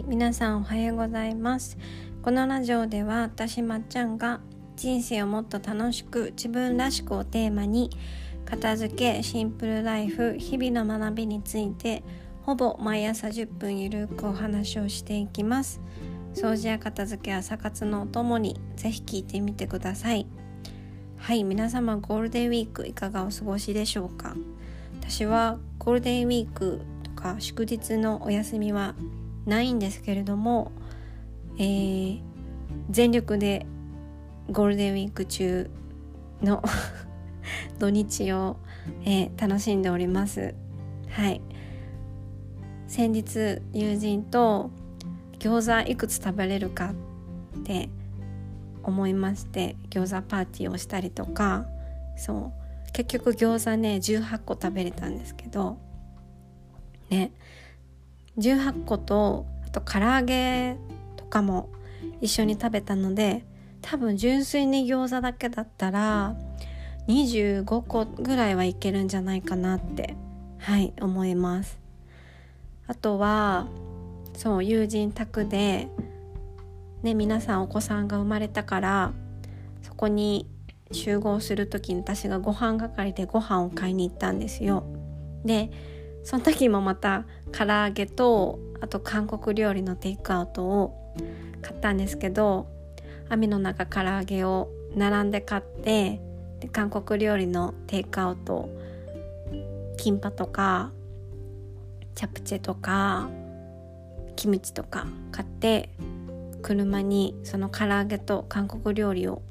はい皆さんおはようございます。このラジオでは私まっちゃんが人生をもっと楽しく自分らしくをテーマに片付けシンプルライフ日々の学びについてほぼ毎朝10分ゆるくお話をしていきます。掃除や片付け朝活のお供にぜひ聞いてみてください。はい皆様ゴールデンウィークいかがお過ごしでしょうか？私はゴールデンウィークとか祝日のお休みはないんですけれども、えー、全力でゴールデンウィーク中の 土日を、えー、楽しんでおります。はい。先日友人と餃子いくつ食べれるかって思いまして餃子パーティーをしたりとかそう。結局餃子ね18個食べれたんですけどね。18個とあと唐揚げとかも一緒に食べたので多分純粋に餃子だけだったら25個ぐらいはいけるんじゃないかなってはい思います。あとはそう友人宅でね皆さんお子さんが生まれたからそこに集合する時に私がご飯係でご飯を買いに行ったんですよ。でその時もまた唐揚げとあと韓国料理のテイクアウトを買ったんですけど網の中唐揚げを並んで買ってで韓国料理のテイクアウトキンパとかチャプチェとかキムチとか買って車にその唐揚げと韓国料理を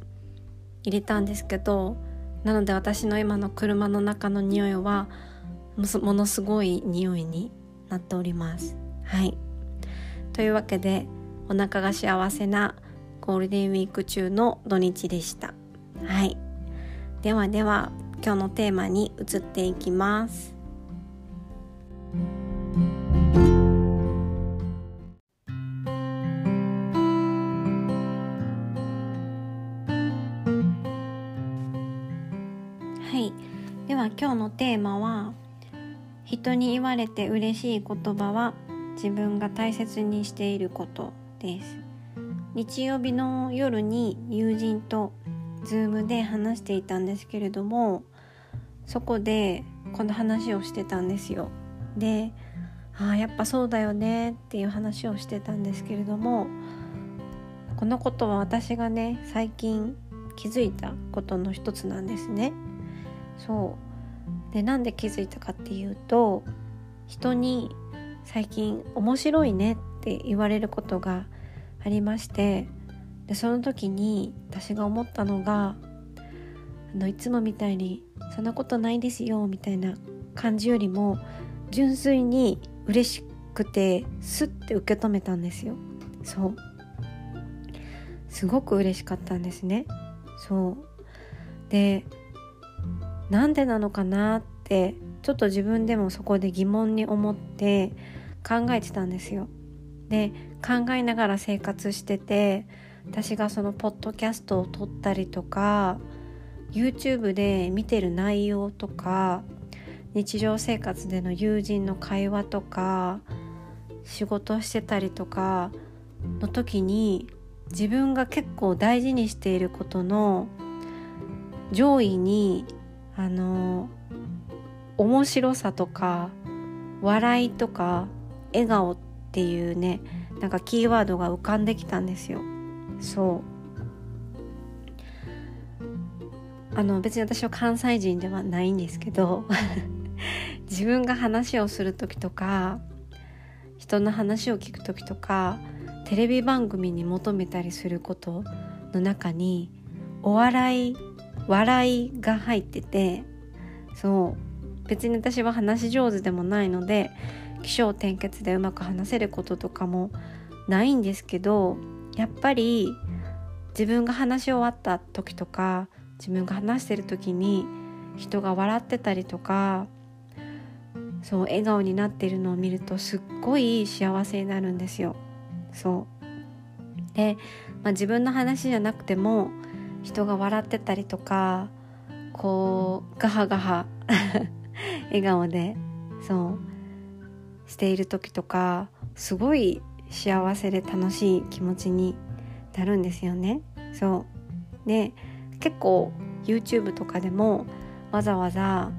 入れたんですけどなので私の今の車の中の匂いはものすごい匂いになっております。はい。というわけでお腹が幸せなゴールデンウィーク中の土日でした。はい。ではでは今日のテーマに移っていきます。はい。では今日のテーマは人に言われて嬉しい言葉は自分が大切にしていることです。日曜日の夜に友人とズームで話していたんですけれどもそこでこの話をしてたんですよ。でああやっぱそうだよねっていう話をしてたんですけれどもこのことは私がね最近気づいたことの一つなんですね。そう。でなんで気づいたかっていうと人に最近面白いねって言われることがありましてでその時に私が思ったのがあのいつもみたいに「そんなことないですよ」みたいな感じよりも純粋に嬉しくてスッて受け止めたんですよ。そう。すごく嬉しかったんですね。そう。でなんでなのかなってちょっと自分でもそこで疑問に思って考えてたんですよ。で考えながら生活してて私がそのポッドキャストを撮ったりとか YouTube で見てる内容とか日常生活での友人の会話とか仕事してたりとかの時に自分が結構大事にしていることの上位にあの面白さとか笑いとか笑顔っていうねなんかキーワードが浮かんできたんですよ。そう。あの別に私は関西人ではないんですけど 自分が話をする時とか人の話を聞く時とかテレビ番組に求めたりすることの中にお笑い笑いが入っててそう別に私は話し上手でもないので起承転結でうまく話せることとかもないんですけどやっぱり自分が話し終わった時とか自分が話してる時に人が笑ってたりとかそう笑顔になってるのを見るとすっごい幸せになるんですよ。そうで、まあ、自分の話じゃなくても人が笑ってたりとかこうガハガハ 笑顔でそうしている時とかすごい幸せで楽しい気持ちになるんですよね。そうで結構 YouTube とかでもわざわざ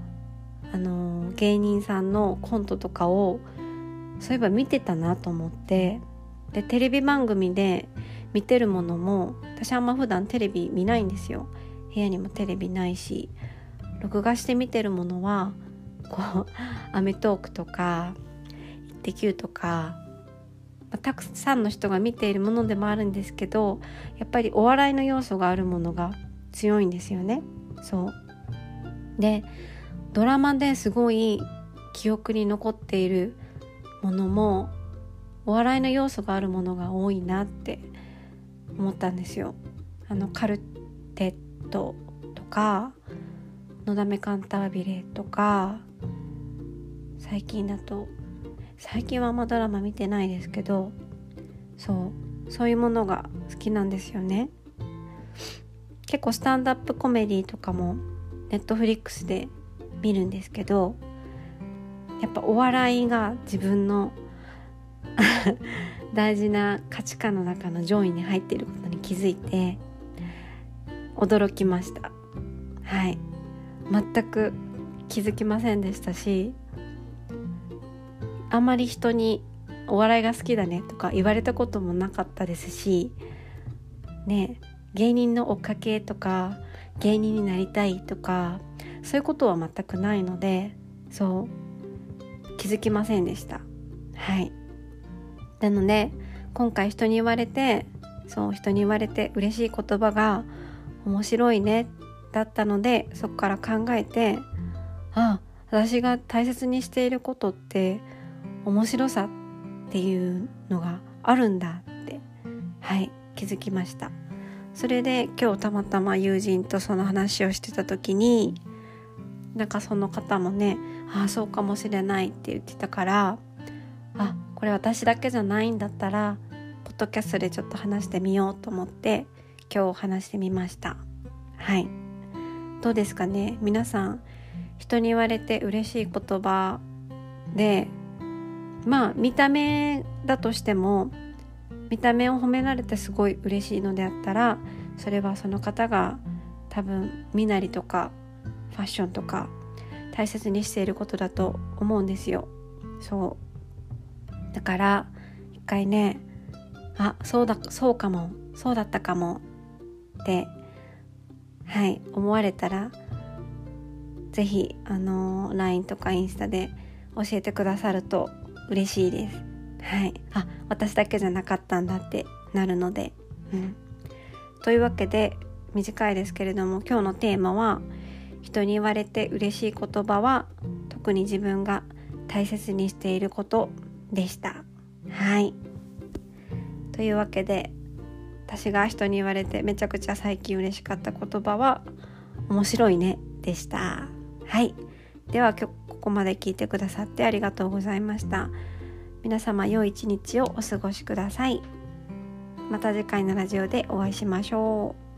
あの芸人さんのコントとかをそういえば見てたなと思ってでテレビ番組で見てるものも私あんま普段テレビ見ないんですよ部屋にもテレビないし録画して見てるものはこう『アメトーーク』とか『イッテ Q!』とか、まあ、たくさんの人が見ているものでもあるんですけどやっぱりお笑いの要素があるものが強いんですよね。そうでドラマですごい記憶に残っているものもお笑いの要素があるものが多いなって思ったんですよ。あのカルテットとか「のだめカンタービレ」とか最近だと最近はあんまドラマ見てないですけどそうそういうものが好きなんですよね。結構スタンダップコメディとかもネットフリックスで見るんですけどやっぱお笑いが自分の 大事な価値観の中の上位に入っていることに気づいて驚きました。はい。全く気づきませんでしたしあんまり人にお笑いが好きだねとか言われたこともなかったですしね芸人の追っかけとか芸人になりたいとかそういうことは全くないのでそう気づきませんでした。はい。なので今回人に言われてそう人に言われて嬉しい言葉が面白いねだったのでそこから考えてあ私が大切にしていることって面白さっていうのがあるんだってはい気づきました。それで今日たまたま友人とその話をしてた時になんかその方もねああそうかもしれないって言ってたからあこれ私だけじゃないんだったらポッドキャストでちょっと話してみようと思って今日話してみました。はい。どうですかね？皆さん人に言われて嬉しい言葉でまあ見た目だとしても見た目を褒められてすごい嬉しいのであったらそれはその方が多分身なりとかファッションとか大切にしていることだと思うんですよ。そう。だから一回ねあそうだそうかもそうだったかもってはい思われたら是非あの LINE とかインスタで教えてくださると嬉しいです。はい。あ私だけじゃなかったんだってなるので。うん。というわけで短いですけれども今日のテーマは人に言われて嬉しい言葉は特に自分が大切にしていることでした。はい。というわけで私が人に言われてめちゃくちゃ最近嬉しかった言葉は面白いねでした。はい。では今日ここまで聞いてくださってありがとうございました。皆様良い一日をお過ごしください。また次回のラジオでお会いしましょう。